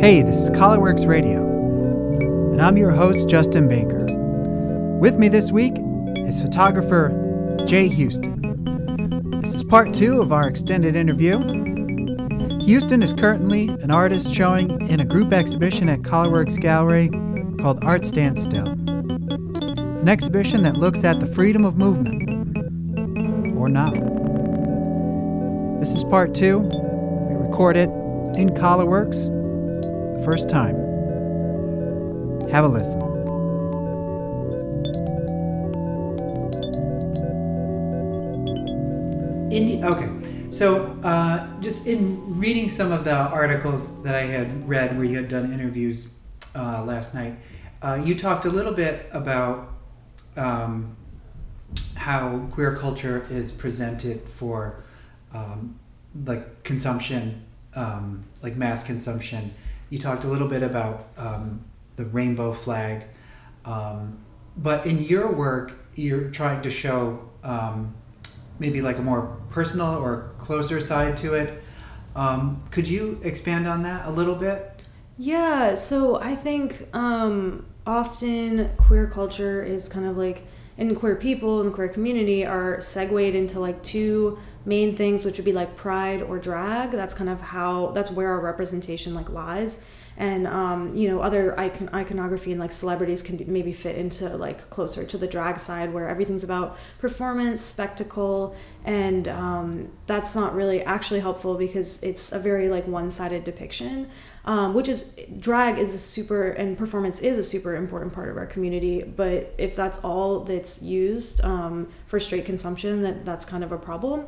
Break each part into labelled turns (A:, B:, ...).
A: Hey, this is Colorworks Radio, and I'm your host, Justin Baker. With me this week is photographer Jay Houston. This is part two of our extended interview. Houston is currently an artist showing in a group exhibition at Colorworks Gallery called Art Stand Still. It's an exhibition that looks at the freedom of movement, or not. This is part two. We record it in Colorworks the first time. Have a listen. In, okay, so uh, just in reading some of the articles that I had read where you had done interviews uh, last night, uh, you talked a little bit about um, how queer culture is presented for um, like consumption, um, like mass consumption. You talked a little bit about um, the rainbow flag, um, but in your work, you're trying to show um, maybe like a more personal or closer side to it. Um, could you expand on that a little bit?
B: Yeah, so I think um, often queer culture is kind of like, and queer people in the queer community are segued into like two main things, which would be like pride or drag. That's kind of how, that's where our representation like lies. And, um, you know, other icon- iconography and like celebrities can maybe fit into like closer to the drag side where everything's about performance, spectacle, and um, that's not really actually helpful because it's a very like one-sided depiction um, which is drag is a super and performance is a super important part of our community but if that's all that's used um, for straight consumption that that's kind of a problem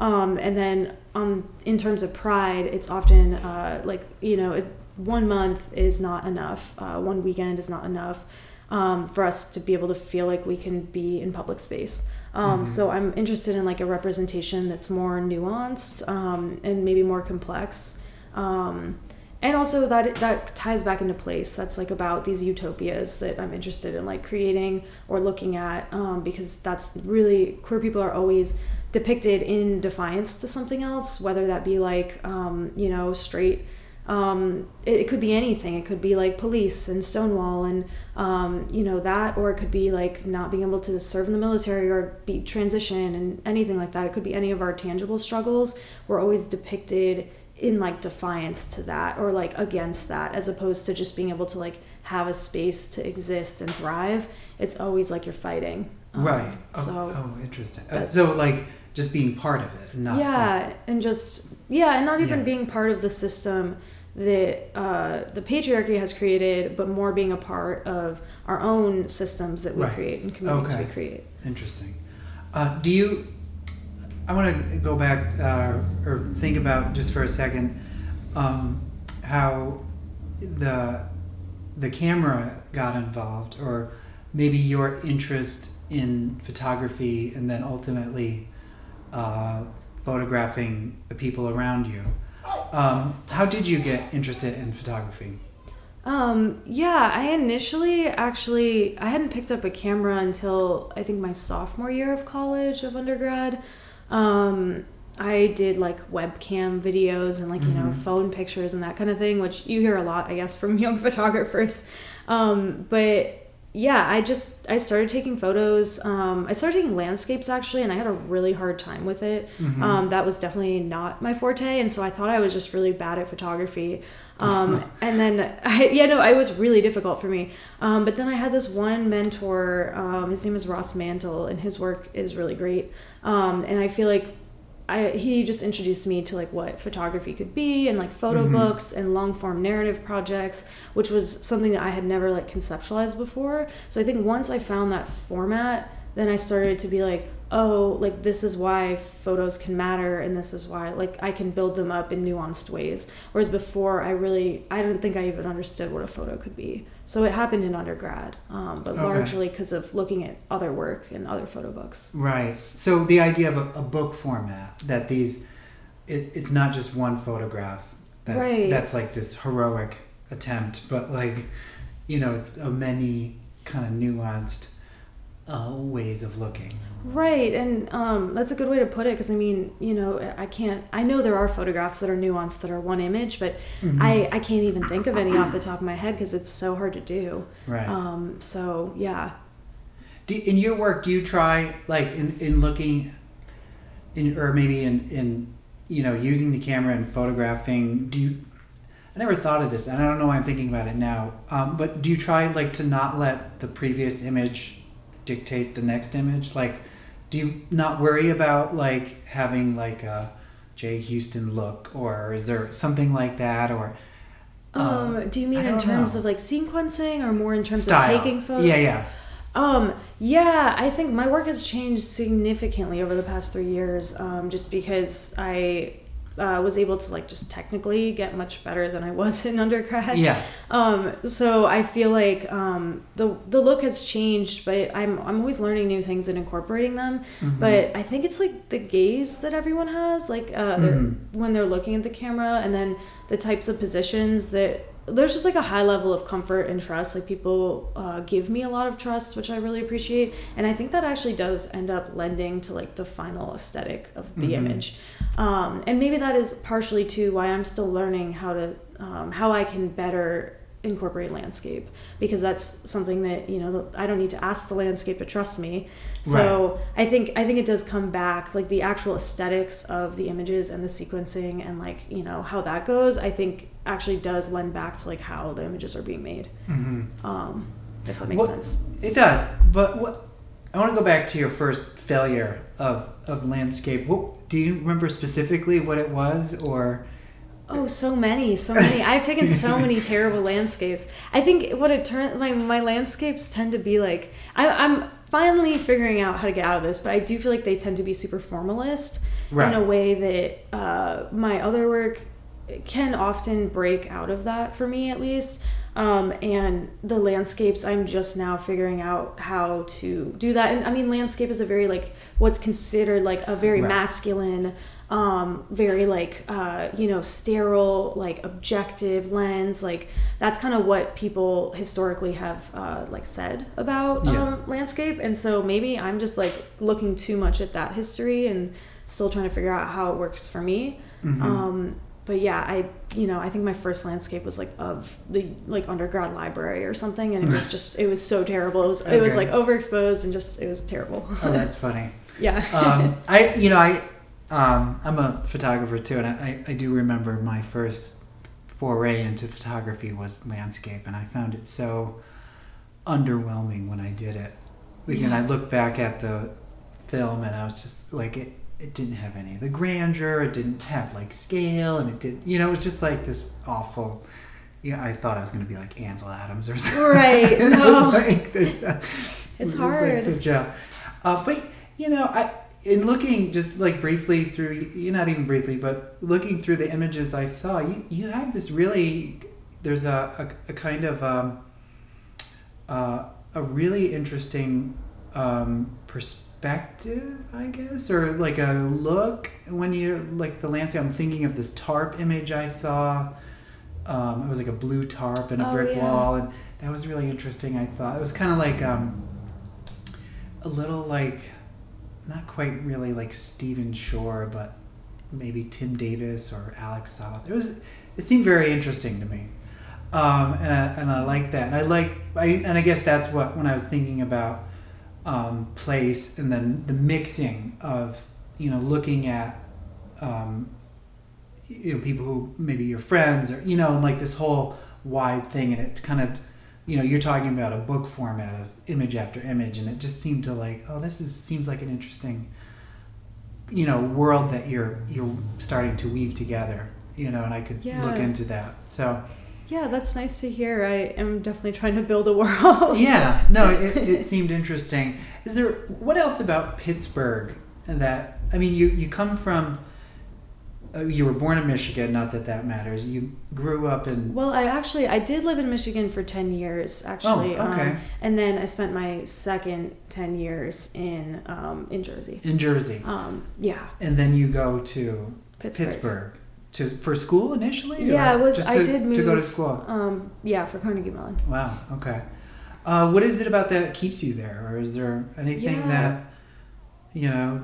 B: um, and then on in terms of pride it's often uh, like you know it, one month is not enough uh, one weekend is not enough um, for us to be able to feel like we can be in public space um, mm-hmm. So I'm interested in like a representation that's more nuanced um, and maybe more complex. Um, and also that that ties back into place. That's like about these utopias that I'm interested in like creating or looking at um, because that's really queer people are always depicted in defiance to something else, whether that be like um, you know straight um, it, it, could be anything. It could be like police and Stonewall and um, you know that, or it could be like not being able to serve in the military or be transition and anything like that. It could be any of our tangible struggles. We're always depicted in like defiance to that or like against that, as opposed to just being able to like have a space to exist and thrive. It's always like you're fighting.
A: Um, right. Oh, so oh, interesting. Uh, so like just being part of it, not
B: yeah, like, and just yeah, and not even yeah. being part of the system that uh, the patriarchy has created, but more being a part of our own systems that we right. create and communities okay. we create.
A: Interesting. Uh, do you? I want to go back uh, or think about just for a second um, how the the camera got involved, or maybe your interest in photography, and then ultimately uh, photographing the people around you. Um, how did you get interested in photography?
B: Um, yeah, I initially actually I hadn't picked up a camera until I think my sophomore year of college of undergrad. Um, I did like webcam videos and like you mm-hmm. know phone pictures and that kind of thing, which you hear a lot, I guess, from young photographers. Um, but yeah, I just I started taking photos. Um, I started taking landscapes actually, and I had a really hard time with it. Mm-hmm. Um, that was definitely not my forte, and so I thought I was just really bad at photography. Um, and then I, yeah, no, it was really difficult for me. Um, but then I had this one mentor. Um, his name is Ross Mantle, and his work is really great. Um, and I feel like I, he just introduced me to like what photography could be and like photo mm-hmm. books and long form narrative projects which was something that i had never like conceptualized before so i think once i found that format then i started to be like oh like this is why photos can matter and this is why like i can build them up in nuanced ways whereas before i really i didn't think i even understood what a photo could be so it happened in undergrad, um, but okay. largely because of looking at other work and other photo books.
A: Right. So the idea of a, a book format that these, it, it's not just one photograph. That, right. That's like this heroic attempt, but like, you know, it's a many kind of nuanced uh, ways of looking.
B: Right, and um, that's a good way to put it because I mean, you know, I can't. I know there are photographs that are nuanced that are one image, but
A: Mhm.
B: I I can't even think of any off the top of my head because it's so hard to do.
A: Right.
B: Um, so yeah.
A: Do, in your work, do you try like in, in looking, in or maybe in in you know using the camera and photographing? Do you? I never thought of this, and I don't know why I'm thinking about it now. Um, but do you try like to not let the previous image dictate the next image? Like, do you not worry about like having like a Jay Houston look, or is there something like that, or
B: Um, do you mean in terms
A: know.
B: of like sequencing or more in terms
A: style?
B: of taking photos?
A: Yeah, yeah.
B: Um, yeah, I think my work has changed significantly over the past three years, um, just because I uh, was able to like just technically get much better than I was in undergrad.
A: Yeah.
B: Um, so I feel like um, the the look has changed, but I'm I'm always learning new things and incorporating them.
A: Mhm.
B: But I think it's like the gaze that everyone has, like uh, they're-
A: Mhm.
B: when they're looking at the camera, and then the types of positions that there's just like a high level of comfort and trust. Like people uh, give me a lot of trust, which I really appreciate, and I think that actually does end up lending to like the final aesthetic of the
A: Mhm.
B: image. Um, and maybe that is partially too why I'm still learning how to um, how I can better incorporate landscape because that's something that you know I don't need to ask the landscape to trust me. So I think I think it does come back like the actual aesthetics of the images and the sequencing and like you know how that goes. I think actually does lend back to like how the images are being made.
A: hmm
B: Um, if that makes sense.
A: It does, but what I want to go back to your first failure of of landscape. What do you remember specifically what it was, or
B: Oh, so many, so many. I've taken so many terrible landscapes. I think what it turns my my landscapes tend to be like I, I'm finally figuring out how to get out of this, but I do feel like they tend to be super formalist
A: Right.
B: in a way that uh, my other work can often break out of that for me at least. Um, and the landscapes, I'm just now figuring out how to do that. And I mean, landscape is a very like what's considered like a very
A: Right.
B: masculine um very like uh you know sterile like objective lens like that's kind of what people historically have uh like said about
A: Yeah.
B: um landscape and so maybe i'm just like looking too much at that history and still trying to figure out how it works for me
A: Mhm.
B: um but yeah i you know i think my first landscape was like of the like undergrad library or something and it was just it was so terrible. It was it was like overexposed and just it was terrible.
A: Oh, that's funny.
B: yeah.
A: Um, I you know I um, I'm a photographer too, and I, I, do remember my first foray into photography was landscape, and I found it so underwhelming when I did it. Again, I look back at the film, and I was just like it. It didn't have any of the grandeur. It didn't have like scale, and it didn't, You know, it was just like this awful. Yeah, I thought I was going to be like Ansel Adams or something.
B: Right,
A: And it
B: no.
A: was like this,
B: It's
A: it was
B: hard.
A: Like uh, but you know, I in looking just like briefly through, you not even briefly, but looking through the images I saw, you you have this really. There's a a, a kind of um, uh, a really interesting um, perspective, I guess, or like a look when you like the landscape. I'm thinking of this tarp image I saw. Um, it was like a blue tarp and a
B: Oh,
A: brick
B: yeah.
A: wall, and that was really interesting. I thought it was kind of like um, a little like not quite really like Stephen Shore, but maybe Tim Davis or Alec Soth. It was it seemed very interesting to me, um, and I, and I like that. And I like I, and I guess that's what when I was thinking about um, place and then the mixing of you know looking at um, you know people who maybe your friends or you know and like this whole wide thing and it kind of you know you're talking about a book format of image after image and it just seemed to like oh this is seems like an interesting you know world that you're you're starting to weave together you know and I could
B: Yeah.
A: look into that so
B: Yeah, that's nice to hear. I am definitely trying to build a world.
A: yeah no it, it seemed interesting is there what else about pittsburgh that i mean you you come from uh, you were born in michigan not that that matters you grew up in
B: Well, I actually I did live in Michigan for ten years actually,
A: Oh, okay.
B: um, and then I spent my second ten years in um, in Jersey.
A: in jersey
B: Um, yeah,
A: and then you go to
B: Pittsburgh.
A: pittsburgh to for school initially
B: Yeah, it was-
A: just
B: I
A: to,
B: did
A: to go to school
B: Um, yeah, for Carnegie Mellon.
A: wow okay uh, what is it about that keeps you there or is there anything
B: Yeah.
A: that you know?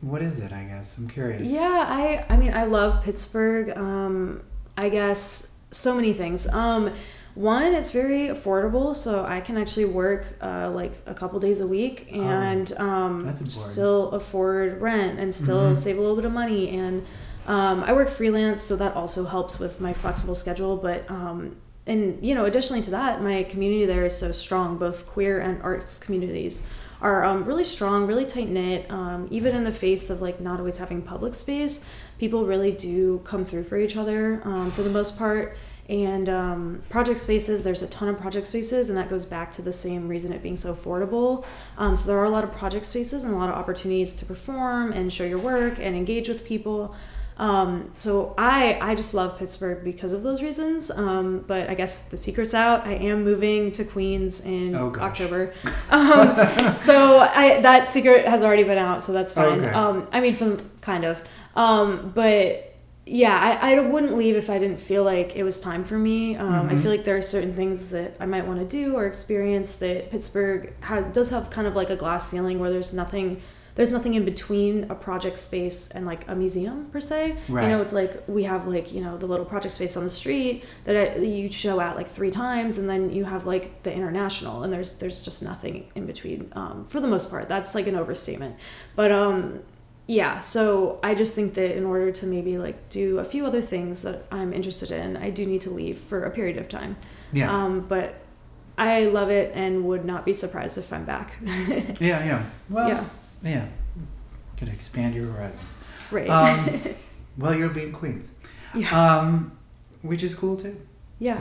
A: What is it? I guess I'm curious.
B: Yeah, I I mean I love Pittsburgh. Um, I guess so many things. Um, one, it's very affordable, so I can actually work uh, like a couple days a week and um,
A: Oh,
B: still afford rent and still
A: Mhm.
B: save a little bit of money. And um, I work freelance, so that also helps with my flexible schedule. But um, and you know, additionally to that, my community there is so strong, both queer and arts communities are um, really strong, really tight knit. Um, even in the face of like not always having public space, people really do come through for each other um, for the most part. And um, project spaces, there's a ton of project spaces, and that goes back to the same reason it being so affordable. So there are a lot of project spaces and a lot of opportunities to perform and show your work and engage with people. Um, so I I just love Pittsburgh because of those reasons. Um, but I guess the secret's out. I am moving to Queens in
A: Oh.
B: October. Um, so I that secret has already been out, so that's fine.
A: Okay.
B: Um, I mean, for kind of. Um, but yeah, I, I wouldn't leave if I didn't feel like it was time for me. Um, I
A: Mhm.
B: feel like there are certain things that I might want to do or experience that Pittsburgh has, does have kind of like a glass ceiling where there's nothing there's nothing in between a project space and like a museum per se.
A: Right.
B: You know, it's like we have like you know the little project space on the street that I, you show at like three times, and then you have like the international, and there's there's just nothing in between um, for the most part. That's like an overstatement, but um, yeah. So I just think that in order to maybe like do a few other things that I'm interested in, I do need to leave for a period of time.
A: Yeah.
B: Um, but I love it and would not be surprised if I'm back.
A: yeah. Yeah. Well.
B: yeah.
A: Yeah. Gonna expand your horizons.
B: Right.
A: Um, well, you'll be in Queens.
B: yeah.
A: Um, which is cool too.
B: yeah.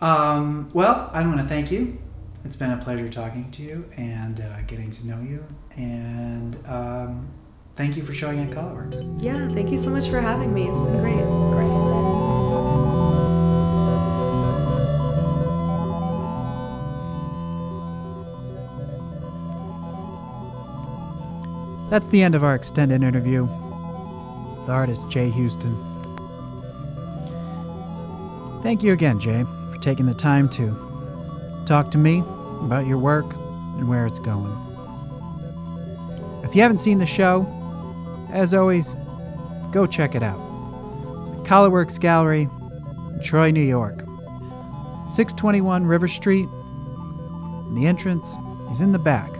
A: So, um, well, I want to thank you. It's been a pleasure talking to you and uh, getting to know you. And um, thank you for showing at Colorworks.
B: Yeah, thank you so much for having me. It's been great.
A: Great. That's the end of our extended interview with artist Jay Houston. Thank you again, Jay, for taking the time to talk to me about your work and where it's going. If you haven't seen the show, as always, go check it out. It's at Colorworks Gallery in Troy, New York. 621 River Street. The entrance is in the back.